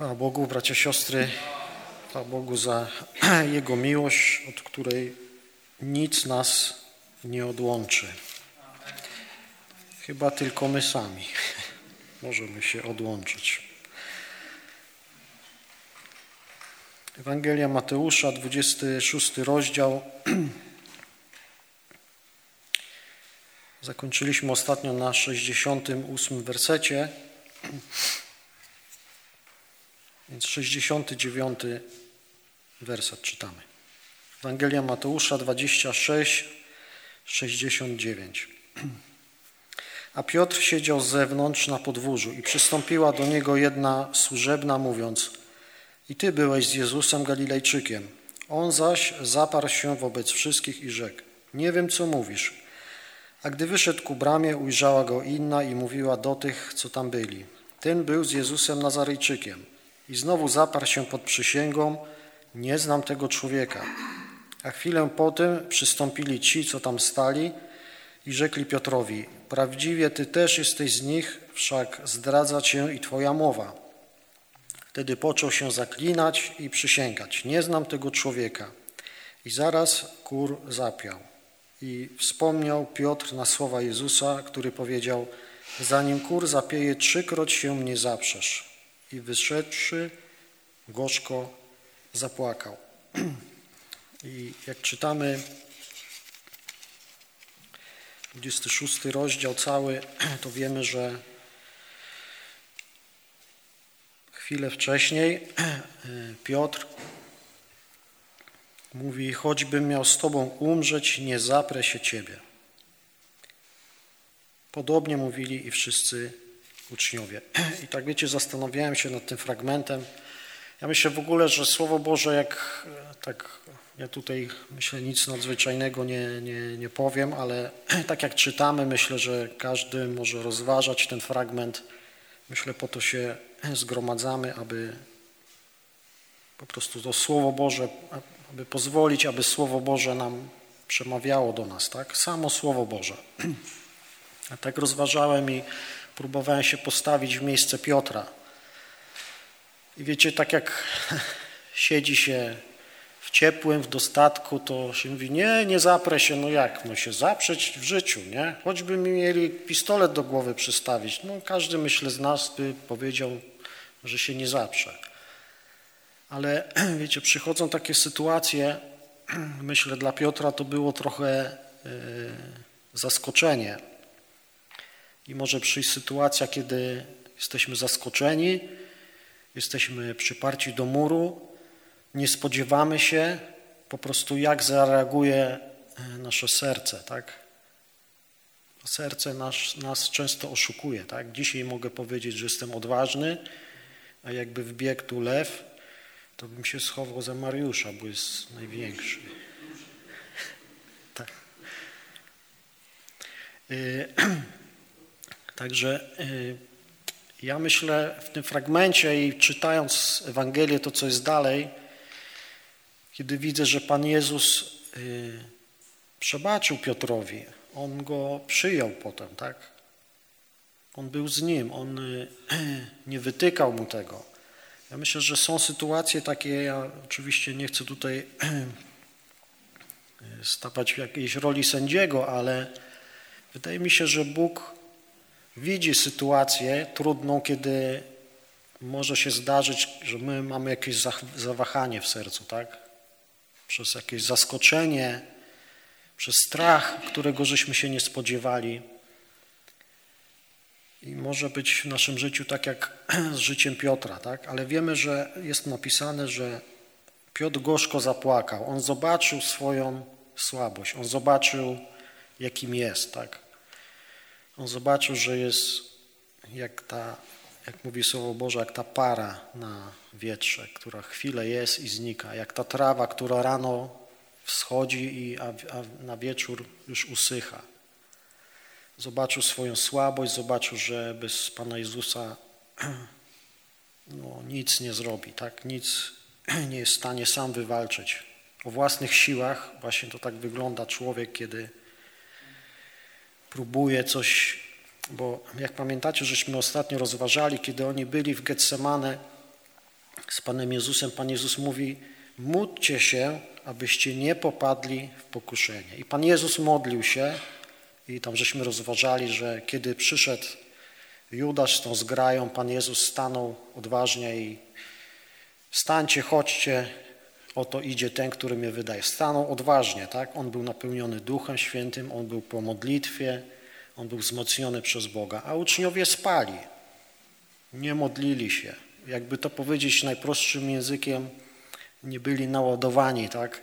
Chwała Bogu, bracia, siostry, chwała Bogu za Jego miłość, od której nic nas nie odłączy. Chyba tylko my sami możemy się odłączyć. Ewangelia Mateusza, 26 rozdział. Zakończyliśmy ostatnio na 68 wersecie. Więc 69 werset czytamy. Ewangelia Mateusza 26, 69. A Piotr siedział z zewnątrz na podwórzu i przystąpiła do niego jedna służebna, mówiąc I ty byłeś z Jezusem Galilejczykiem. On zaś zaparł się wobec wszystkich i rzekł Nie wiem, co mówisz. A gdy wyszedł ku bramie, ujrzała go inna i mówiła do tych, co tam byli. Ten był z Jezusem Nazarejczykiem. I znowu zaparł się pod przysięgą, nie znam tego człowieka. A chwilę potem przystąpili ci, co tam stali i rzekli Piotrowi, prawdziwie ty też jesteś z nich, wszak zdradza cię i twoja mowa. Wtedy począł się zaklinać i przysięgać, nie znam tego człowieka. I zaraz kur zapiał. I wspomniał Piotr na słowa Jezusa, który powiedział, zanim kur zapieje, trzykroć się mnie zaprzesz i wyszedłszy gorzko zapłakał. I jak czytamy 26 rozdział cały, to wiemy, że chwilę wcześniej Piotr mówi, choćbym miał z Tobą umrzeć, nie zaprę się Ciebie. Podobnie mówili i wszyscy uczniowie. I tak wiecie, zastanawiałem się nad tym fragmentem. Ja myślę w ogóle, że Słowo Boże, jak tak, ja tutaj myślę nic nadzwyczajnego nie, nie, nie powiem, ale tak jak czytamy, myślę, że każdy może rozważać ten fragment. Myślę, po to się zgromadzamy, aby po prostu to Słowo Boże, aby pozwolić, aby Słowo Boże nam przemawiało do nas, tak? Samo Słowo Boże. A tak rozważałem i próbowałem się postawić w miejsce Piotra. I wiecie, tak jak siedzi się w ciepłym, w dostatku, to się mówi, nie, nie zaprę się, no jak, no się zaprzeć w życiu, nie? Choćby mi mieli pistolet do głowy przystawić, no każdy, myślę, z nas by powiedział, że się nie zaprze. Ale wiecie, przychodzą takie sytuacje, myślę, dla Piotra to było trochę yy, zaskoczenie, i może przyjść sytuacja, kiedy jesteśmy zaskoczeni, jesteśmy przyparci do muru, nie spodziewamy się po prostu jak zareaguje e, nasze serce, tak? Serce nas, nas często oszukuje, tak? Dzisiaj mogę powiedzieć, że jestem odważny, a jakby wbiegł tu lew, to bym się schował za Mariusza, bo jest największy. tak. Y Także y, ja myślę w tym fragmencie i czytając Ewangelię, to co jest dalej, kiedy widzę, że Pan Jezus y, przebaczył Piotrowi, On go przyjął potem, tak? On był z nim, on y, nie wytykał mu tego. Ja myślę, że są sytuacje takie, ja oczywiście nie chcę tutaj stawać w jakiejś roli sędziego, ale wydaje mi się, że Bóg widzi sytuację trudną, kiedy może się zdarzyć, że my mamy jakieś zawahanie w sercu, tak? Przez jakieś zaskoczenie, przez strach, którego żeśmy się nie spodziewali. I może być w naszym życiu tak jak z życiem Piotra, tak? Ale wiemy, że jest napisane, że Piotr gorzko zapłakał. On zobaczył swoją słabość, on zobaczył, jakim jest, tak? On zobaczył, że jest jak ta, jak mówi Słowo Boże, jak ta para na wietrze, która chwilę jest i znika, jak ta trawa, która rano wschodzi, i, a, a na wieczór już usycha. Zobaczył swoją słabość, zobaczył, że bez Pana Jezusa no, nic nie zrobi, tak? Nic nie jest w stanie sam wywalczyć. O własnych siłach właśnie to tak wygląda człowiek, kiedy próbuje coś, bo jak pamiętacie, żeśmy ostatnio rozważali, kiedy oni byli w Getsemane, z Panem Jezusem, Pan Jezus mówi, módlcie się, abyście nie popadli w pokuszenie. I Pan Jezus modlił się i tam żeśmy rozważali, że kiedy przyszedł Judasz z tą zgrają, Pan Jezus stanął odważnie i stańcie, chodźcie, oto idzie ten, który mnie wydaje. Stanął odważnie, tak? On był napełniony Duchem Świętym, on był po modlitwie, on był wzmocniony przez Boga, a uczniowie spali, nie modlili się. Jakby to powiedzieć najprostszym językiem, nie byli naładowani, tak?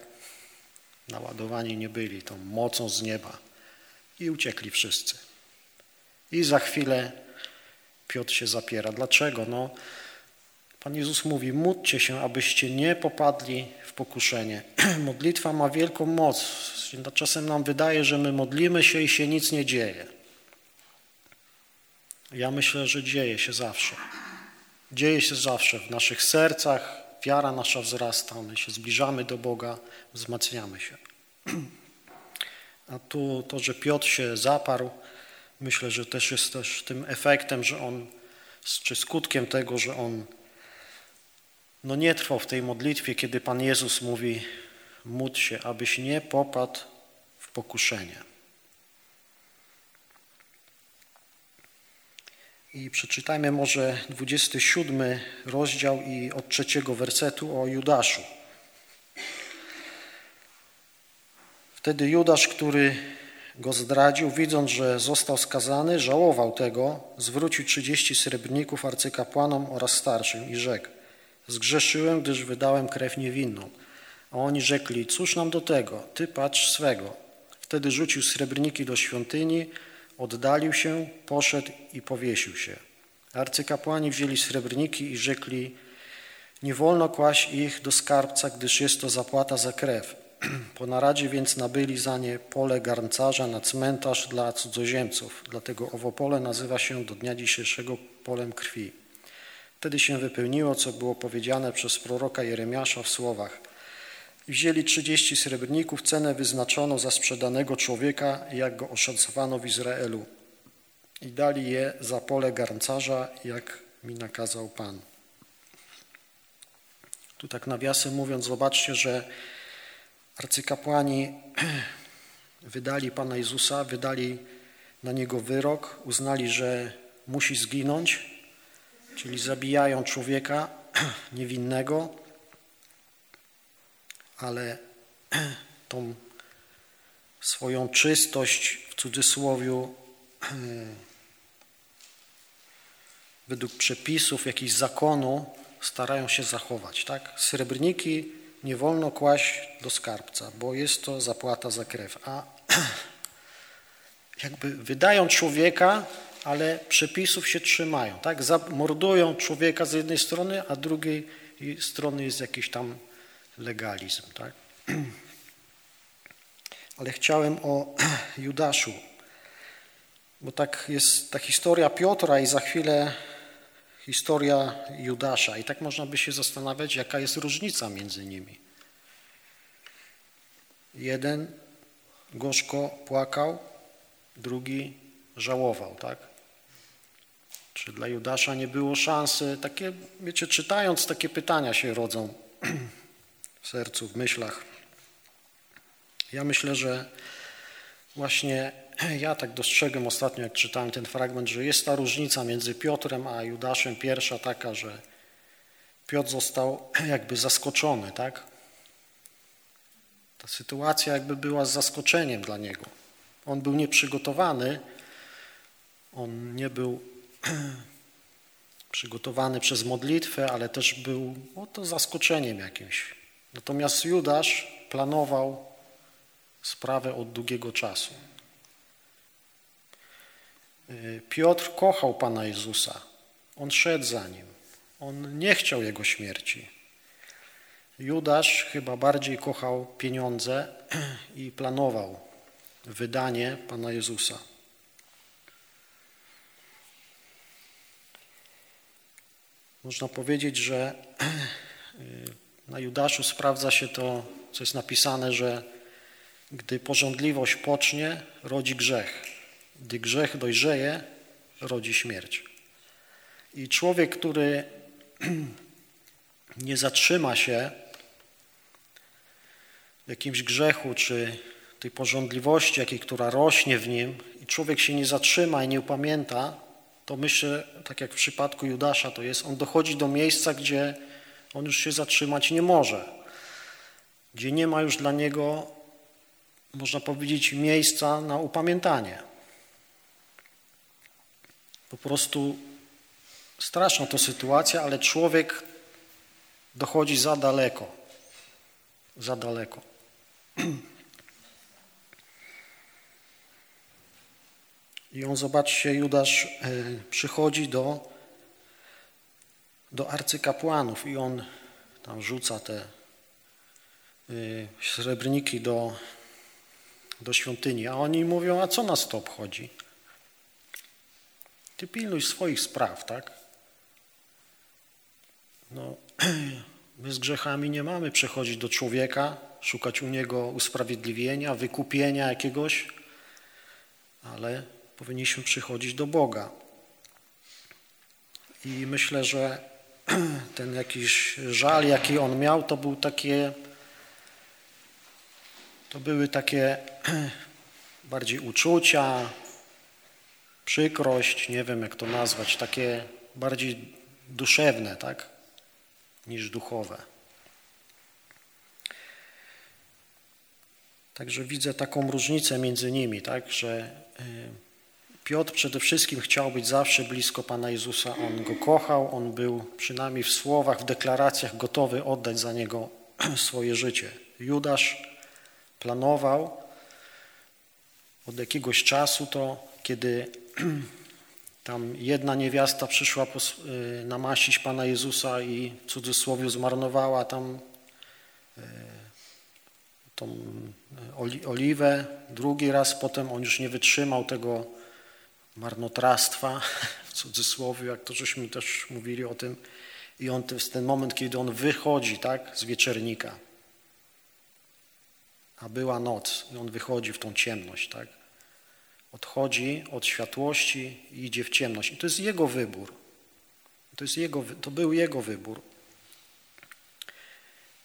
Naładowani nie byli tą mocą z nieba. I uciekli wszyscy. I za chwilę Piotr się zapiera. Dlaczego? No, Pan Jezus mówi, módlcie się, abyście nie popadli w pokuszenie. Modlitwa ma wielką moc. Czasem nam wydaje, że my modlimy się i się nic nie dzieje. Ja myślę, że dzieje się zawsze. Dzieje się zawsze w naszych sercach, wiara nasza wzrasta, my się zbliżamy do Boga, wzmacniamy się. A tu to, że Piotr się zaparł, myślę, że też jest też tym efektem, że on, czy skutkiem tego, że on no nie trwał w tej modlitwie, kiedy Pan Jezus mówi, módl się, abyś nie popadł w pokuszenie. I przeczytajmy może 27 rozdział i od trzeciego wersetu o Judaszu. Wtedy Judasz, który go zdradził, widząc, że został skazany, żałował tego, zwrócił trzydzieści srebrników arcykapłanom oraz starszym i rzekł Zgrzeszyłem, gdyż wydałem krew niewinną. A oni rzekli, cóż nam do tego, ty patrz swego. Wtedy rzucił srebrniki do świątyni, oddalił się, poszedł i powiesił się. Arcykapłani wzięli srebrniki i rzekli, nie wolno kłaść ich do skarbca, gdyż jest to zapłata za krew. Po naradzie więc nabyli za nie pole garncarza na cmentarz dla cudzoziemców. Dlatego owo pole nazywa się do dnia dzisiejszego polem krwi. Wtedy się wypełniło, co było powiedziane przez proroka Jeremiasza w słowach. Wzięli trzydzieści srebrników, cenę wyznaczono za sprzedanego człowieka, jak go oszacowano w Izraelu. I dali je za pole garncarza, jak mi nakazał Pan. Tu tak nawiasem mówiąc, zobaczcie, że arcykapłani wydali Pana Jezusa, wydali na Niego wyrok, uznali, że musi zginąć, czyli zabijają człowieka niewinnego, ale tą swoją czystość w cudzysłowie według przepisów, jakichś zakonu starają się zachować. Tak? Srebrniki nie wolno kłaść do skarbca, bo jest to zapłata za krew. A jakby wydają człowieka ale przepisów się trzymają. Tak? Mordują człowieka z jednej strony, a drugiej strony jest jakiś tam legalizm. Tak? Ale chciałem o Judaszu, bo tak jest ta historia Piotra i za chwilę historia Judasza. I tak można by się zastanawiać, jaka jest różnica między nimi. Jeden gorzko płakał, drugi żałował, tak? Czy dla Judasza nie było szansy? Takie, wiecie, czytając takie pytania się rodzą w sercu, w myślach. Ja myślę, że właśnie ja tak dostrzegłem ostatnio, jak czytałem ten fragment, że jest ta różnica między Piotrem a Judaszem. Pierwsza taka, że Piotr został jakby zaskoczony, tak? Ta sytuacja jakby była z zaskoczeniem dla niego. On był nieprzygotowany, on nie był przygotowany przez modlitwę, ale też był no, to zaskoczeniem jakimś. Natomiast Judasz planował sprawę od długiego czasu. Y, Piotr kochał Pana Jezusa. On szedł za Nim. On nie chciał Jego śmierci. Judasz chyba bardziej kochał pieniądze i planował wydanie Pana Jezusa. Można powiedzieć, że na Judaszu sprawdza się to, co jest napisane, że gdy porządliwość pocznie, rodzi grzech. Gdy grzech dojrzeje, rodzi śmierć. I człowiek, który nie zatrzyma się w jakimś grzechu czy tej porządliwości, jakiej, która rośnie w nim i człowiek się nie zatrzyma i nie upamięta, to myślę, tak jak w przypadku Judasza to jest, on dochodzi do miejsca, gdzie on już się zatrzymać nie może, gdzie nie ma już dla niego, można powiedzieć, miejsca na upamiętanie. Po prostu straszna to sytuacja, ale człowiek dochodzi za daleko. Za daleko. I on, zobaczcie, Judasz e, przychodzi do, do arcykapłanów i on tam rzuca te e, srebrniki do, do świątyni, a oni mówią, a co nas to obchodzi? Ty pilnuj swoich spraw, tak? No, my z grzechami nie mamy przechodzić do człowieka, szukać u niego usprawiedliwienia, wykupienia jakiegoś, ale powinniśmy przychodzić do Boga. I myślę, że ten jakiś żal, jaki on miał, to był takie, to były takie bardziej uczucia, przykrość, nie wiem jak to nazwać, takie bardziej duszewne, tak, niż duchowe. Także widzę taką różnicę między nimi, tak, że y, Piotr przede wszystkim chciał być zawsze blisko Pana Jezusa. On Go kochał, on był przynajmniej w słowach, w deklaracjach gotowy oddać za Niego swoje życie. Judasz planował od jakiegoś czasu to, kiedy tam jedna niewiasta przyszła y, namaścić Pana Jezusa i w cudzysłowie zmarnowała tam y, tą y, oliwę. Drugi raz potem on już nie wytrzymał tego marnotrawstwa, w cudzysłowie, jak to żeśmy też mówili o tym. I on to jest ten moment, kiedy on wychodzi tak, z wieczernika. A była noc i on wychodzi w tą ciemność. Tak? Odchodzi od światłości i idzie w ciemność. I to jest jego wybór. To, jest jego, to był jego wybór.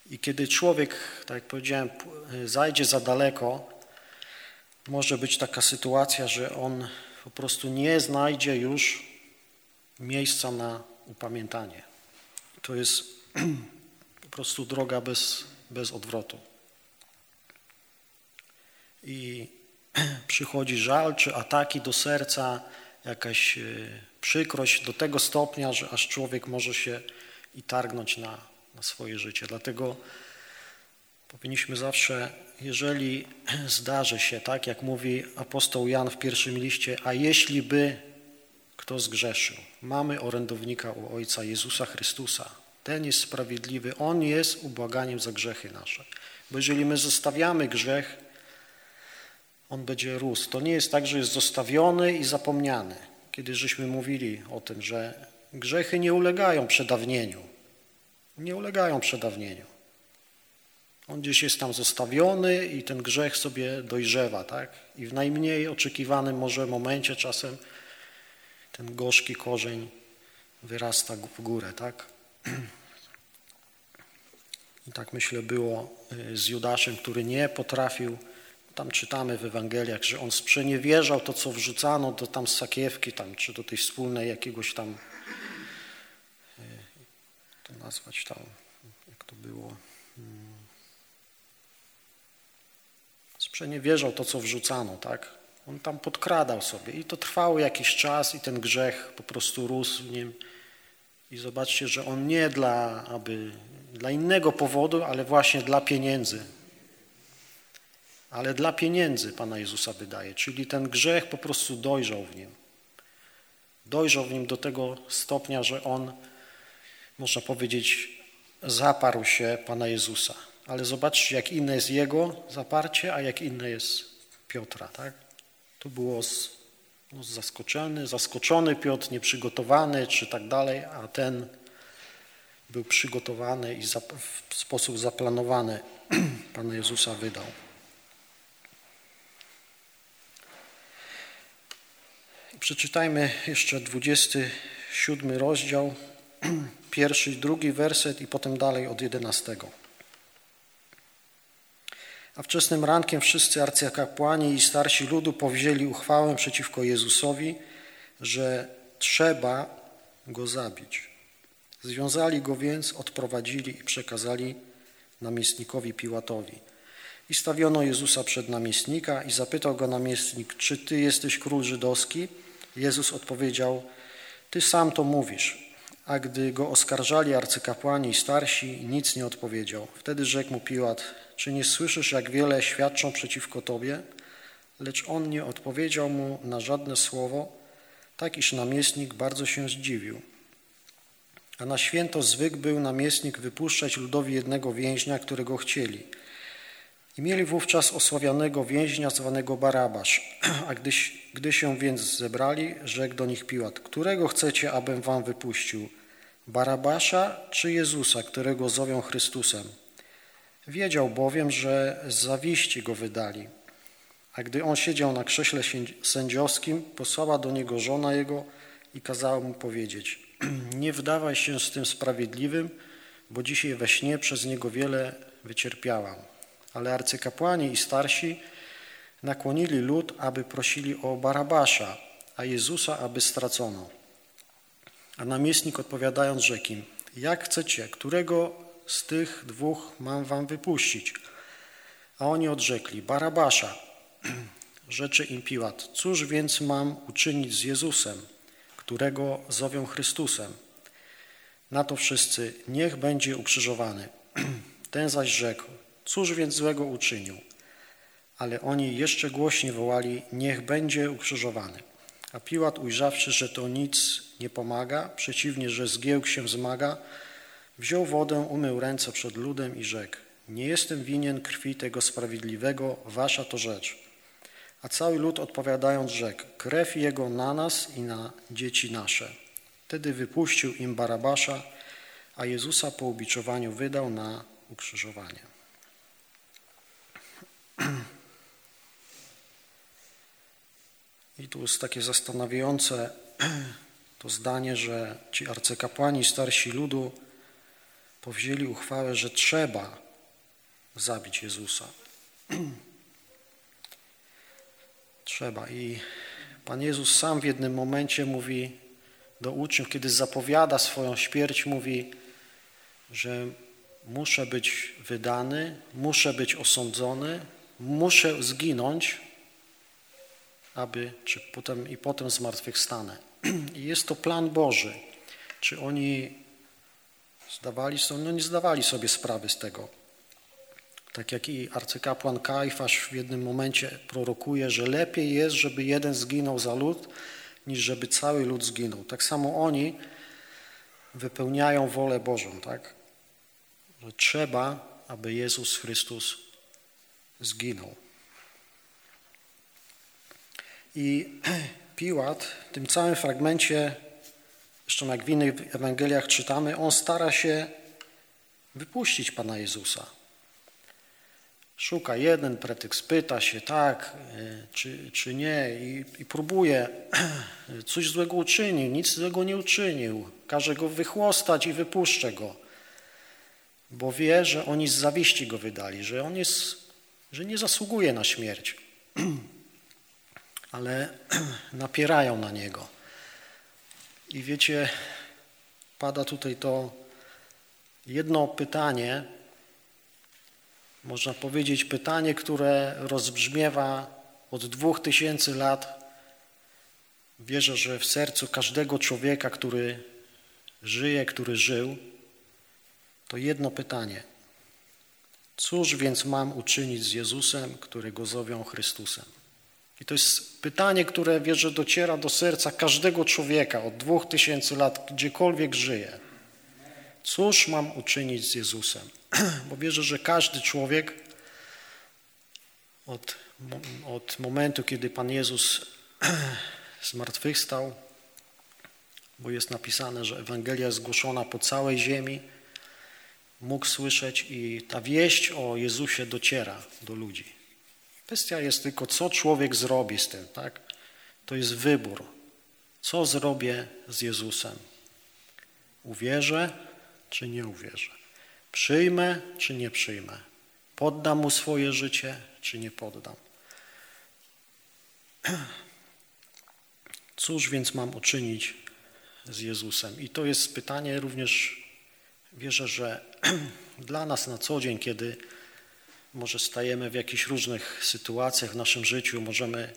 I kiedy człowiek, tak jak powiedziałem, zajdzie za daleko, może być taka sytuacja, że on po prostu nie znajdzie już miejsca na upamiętanie. To jest po prostu droga bez, bez odwrotu. I przychodzi żal czy ataki do serca, jakaś e, przykrość do tego stopnia, że aż człowiek może się i targnąć na, na swoje życie. Dlatego powinniśmy zawsze jeżeli zdarzy się, tak jak mówi apostoł Jan w pierwszym liście, a jeśli by kto zgrzeszył, mamy orędownika u Ojca Jezusa Chrystusa. Ten jest sprawiedliwy, On jest ubłaganiem za grzechy nasze. Bo jeżeli my zostawiamy grzech, on będzie rósł. To nie jest tak, że jest zostawiony i zapomniany. Kiedy żeśmy mówili o tym, że grzechy nie ulegają przedawnieniu. Nie ulegają przedawnieniu. On gdzieś jest tam zostawiony i ten grzech sobie dojrzewa, tak? I w najmniej oczekiwanym może momencie czasem ten gorzki korzeń wyrasta w górę, tak? I tak myślę było y, z Judaszem, który nie potrafił, tam czytamy w Ewangeliach, że on sprzeniewierzał to, co wrzucano do tam sakiewki, tam, czy do tej wspólnej jakiegoś tam, y, to nazwać tam, jak to było, sprzeniewierzał to, co wrzucano, tak? On tam podkradał sobie i to trwało jakiś czas i ten grzech po prostu rósł w nim. I zobaczcie, że on nie dla, aby, dla innego powodu, ale właśnie dla pieniędzy. Ale dla pieniędzy Pana Jezusa wydaje. Czyli ten grzech po prostu dojrzał w nim. Dojrzał w nim do tego stopnia, że on, można powiedzieć, zaparł się Pana Jezusa. Ale zobaczcie, jak inne jest jego zaparcie, a jak inne jest Piotra. Tak? Tu było z, no, zaskoczony, zaskoczony Piotr, nieprzygotowany czy tak dalej, a ten był przygotowany i w sposób zaplanowany Pana Jezusa wydał. Przeczytajmy jeszcze 27 rozdział pierwszy i drugi werset i potem dalej od jedenastego. A wczesnym rankiem wszyscy arcykapłani i starsi ludu powzięli uchwałę przeciwko Jezusowi, że trzeba go zabić. Związali go więc, odprowadzili i przekazali namiestnikowi Piłatowi. I stawiono Jezusa przed namiestnika i zapytał go namiestnik, czy ty jesteś król żydowski? Jezus odpowiedział, ty sam to mówisz. A gdy go oskarżali arcykapłani i starsi, nic nie odpowiedział. Wtedy rzekł mu Piłat, czy nie słyszysz, jak wiele świadczą przeciwko tobie? Lecz on nie odpowiedział mu na żadne słowo, tak iż namiestnik bardzo się zdziwił. A na święto zwyk był namiestnik wypuszczać ludowi jednego więźnia, którego chcieli. I mieli wówczas osławianego więźnia zwanego Barabasz. A gdy, gdy się więc zebrali, rzekł do nich Piłat, którego chcecie, abym wam wypuścił? Barabasza czy Jezusa, którego zowią Chrystusem? Wiedział bowiem, że z zawiści go wydali. A gdy on siedział na krześle sędziowskim, posłała do niego żona jego i kazała mu powiedzieć: Nie wdawaj się z tym sprawiedliwym, bo dzisiaj we śnie przez niego wiele wycierpiałam. Ale arcykapłani i starsi nakłonili lud, aby prosili o Barabasza, a Jezusa, aby stracono. A namiestnik odpowiadając rzekł im, jak chcecie, którego z tych dwóch mam wam wypuścić? A oni odrzekli, Barabasza. Rzeczy im Piłat, cóż więc mam uczynić z Jezusem, którego zowią Chrystusem? Na to wszyscy, niech będzie ukrzyżowany. Ten zaś rzekł, cóż więc złego uczynił? Ale oni jeszcze głośniej wołali, niech będzie ukrzyżowany. A Piłat ujrzawszy, że to nic nie pomaga, przeciwnie, że zgiełk się wzmaga, wziął wodę, umył ręce przed ludem i rzekł, nie jestem winien krwi tego sprawiedliwego, wasza to rzecz. A cały lud odpowiadając rzekł, krew jego na nas i na dzieci nasze. Wtedy wypuścił im Barabasza, a Jezusa po ubiczowaniu wydał na ukrzyżowanie. I tu jest takie zastanawiające to zdanie, że ci arcykapłani, starsi ludu powzięli uchwałę, że trzeba zabić Jezusa. Trzeba. I Pan Jezus sam w jednym momencie mówi do uczniów, kiedy zapowiada swoją śmierć, mówi, że muszę być wydany, muszę być osądzony, muszę zginąć, aby, czy potem i potem zmartwychwstanę. I jest to plan Boży. Czy oni zdawali sobie, no nie zdawali sobie sprawy z tego. Tak jak i arcykapłan Kajfasz w jednym momencie prorokuje, że lepiej jest, żeby jeden zginął za lud, niż żeby cały lud zginął. Tak samo oni wypełniają wolę Bożą, tak? Że trzeba, aby Jezus Chrystus zginął. I Piłat w tym całym fragmencie, zresztą jak w innych Ewangeliach czytamy, on stara się wypuścić Pana Jezusa. Szuka jeden pretekst, pyta się tak, e, czy, czy nie i, i próbuje. Coś złego uczynił, nic złego nie uczynił. Każe go wychłostać i wypuszczę go. Bo wie, że oni z zawiści go wydali, że on jest, że nie zasługuje na śmierć. Ale napierają na niego. I wiecie, pada tutaj to jedno pytanie, można powiedzieć, pytanie, które rozbrzmiewa od dwóch tysięcy lat. Wierzę, że w sercu każdego człowieka, który żyje, który żył, to jedno pytanie. Cóż więc mam uczynić z Jezusem, którego zowią Chrystusem? I to jest pytanie, które wierzę dociera do serca każdego człowieka od dwóch tysięcy lat, gdziekolwiek żyje. Cóż mam uczynić z Jezusem? Bo wierzę, że każdy człowiek od, od momentu, kiedy Pan Jezus zmartwychwstał, bo jest napisane, że Ewangelia jest zgłoszona po całej ziemi, mógł słyszeć i ta wieść o Jezusie dociera do ludzi. Kwestia jest tylko, co człowiek zrobi z tym, tak? To jest wybór. Co zrobię z Jezusem? Uwierzę czy nie uwierzę? Przyjmę czy nie przyjmę? Poddam mu swoje życie czy nie poddam? Cóż więc mam uczynić z Jezusem? I to jest pytanie również, wierzę, że dla nas na co dzień, kiedy może stajemy w jakichś różnych sytuacjach w naszym życiu, możemy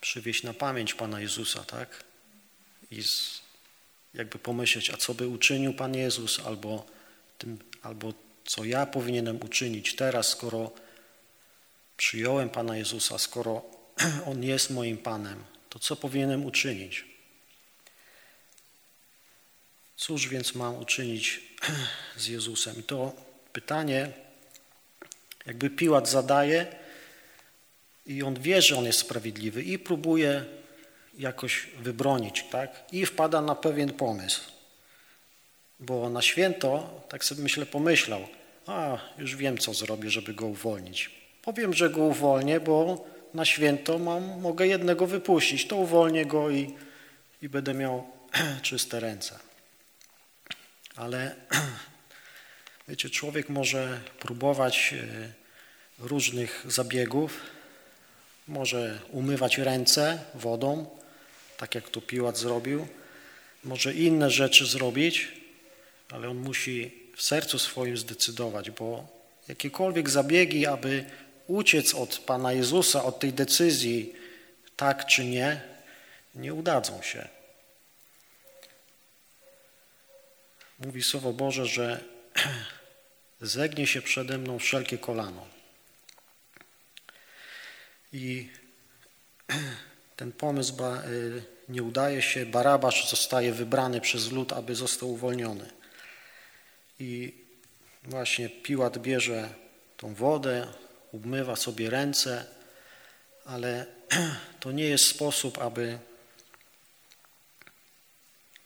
przywieźć na pamięć Pana Jezusa, tak? I z, jakby pomyśleć, a co by uczynił Pan Jezus, albo, tym, albo co ja powinienem uczynić teraz, skoro przyjąłem Pana Jezusa, skoro On jest moim Panem, to co powinienem uczynić? Cóż więc mam uczynić z Jezusem? I to pytanie jakby Piłat zadaje i on wie, że on jest sprawiedliwy i próbuje jakoś wybronić, tak? I wpada na pewien pomysł. Bo na święto, tak sobie myślę, pomyślał, a już wiem, co zrobię, żeby go uwolnić. Powiem, że go uwolnię, bo na święto mam, mogę jednego wypuścić, to uwolnię go i, i będę miał czyste ręce. Ale wiecie, człowiek może próbować e, różnych zabiegów, może umywać ręce wodą, tak jak to Piłat zrobił, może inne rzeczy zrobić, ale on musi w sercu swoim zdecydować, bo jakiekolwiek zabiegi, aby uciec od Pana Jezusa, od tej decyzji, tak czy nie, nie udadzą się. Mówi Słowo Boże, że zegnie się przede mną wszelkie kolano. I ten pomysł y, nie udaje się, Barabasz zostaje wybrany przez lud, aby został uwolniony. I właśnie Piłat bierze tą wodę, umywa sobie ręce, ale to nie jest sposób, aby,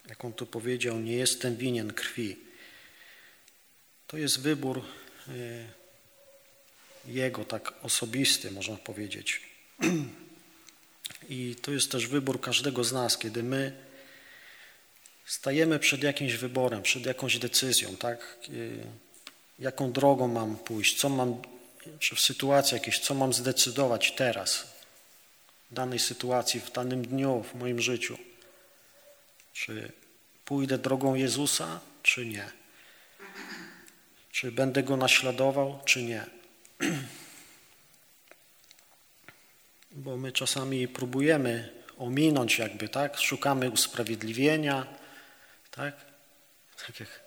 jak on to powiedział, nie jestem winien krwi. To jest wybór y, jego, tak osobisty, można powiedzieć. I to jest też wybór każdego z nas, kiedy my stajemy przed jakimś wyborem, przed jakąś decyzją, tak? Y, jaką drogą mam pójść, co mam, czy w sytuacji jakiejś, co mam zdecydować teraz, w danej sytuacji, w danym dniu, w moim życiu. Czy pójdę drogą Jezusa, czy nie? Czy będę Go naśladował, czy nie? Bo my czasami próbujemy ominąć jakby, tak? Szukamy usprawiedliwienia, tak? Tak jak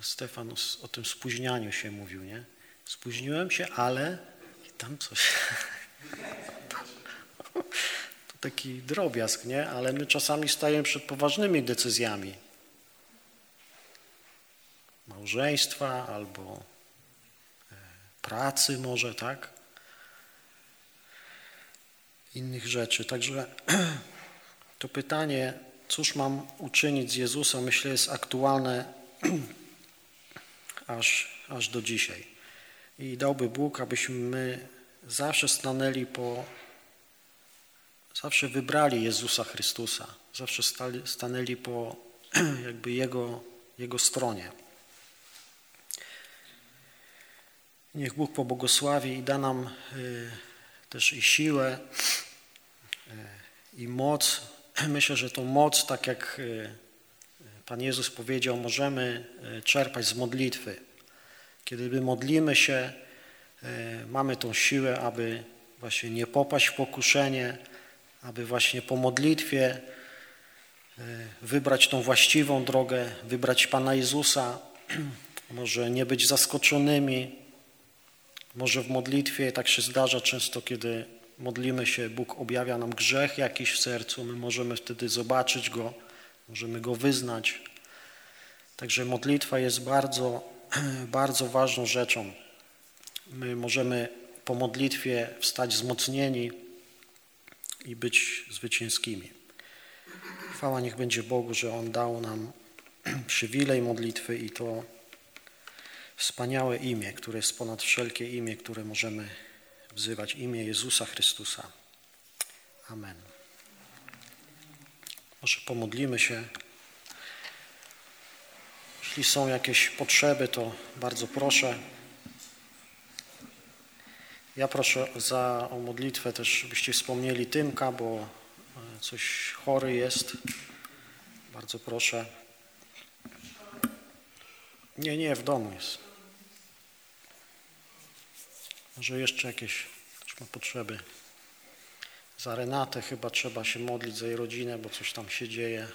Stefan o tym spóźnianiu się mówił, nie? Spóźniłem się, ale tam coś. To taki drobiazg, nie? Ale my czasami stajemy przed poważnymi decyzjami. Małżeństwa albo e, pracy może, tak? Innych rzeczy. Także to pytanie, cóż mam uczynić z Jezusa, myślę, jest aktualne aż, aż do dzisiaj. I dałby Bóg, abyśmy my zawsze stanęli po, zawsze wybrali Jezusa Chrystusa, zawsze stali, stanęli po jakby Jego, Jego stronie. Niech Bóg pobłogosławi i da nam y, też i siłę, y, i moc. Myślę, że tą moc, tak jak y, Pan Jezus powiedział, możemy czerpać z modlitwy. Kiedy modlimy się, mamy tą siłę, aby właśnie nie popaść w pokuszenie, aby właśnie po modlitwie wybrać tą właściwą drogę, wybrać Pana Jezusa, może nie być zaskoczonymi, może w modlitwie tak się zdarza często, kiedy modlimy się, Bóg objawia nam grzech jakiś w sercu, my możemy wtedy zobaczyć Go, możemy Go wyznać. Także modlitwa jest bardzo, bardzo ważną rzeczą. My możemy po modlitwie wstać wzmocnieni i być zwycięskimi. Chwała niech będzie Bogu, że On dał nam przywilej modlitwy i to wspaniałe imię, które jest ponad wszelkie imię, które możemy wzywać, imię Jezusa Chrystusa. Amen. Może pomodlimy się. Jeśli są jakieś potrzeby, to bardzo proszę. Ja proszę za, o modlitwę też, byście wspomnieli Tymka, bo e, coś chory jest. Bardzo proszę. Nie, nie, w domu jest. Może jeszcze jakieś też ma potrzeby. Za Renatę chyba trzeba się modlić, za jej rodzinę, bo coś tam się dzieje.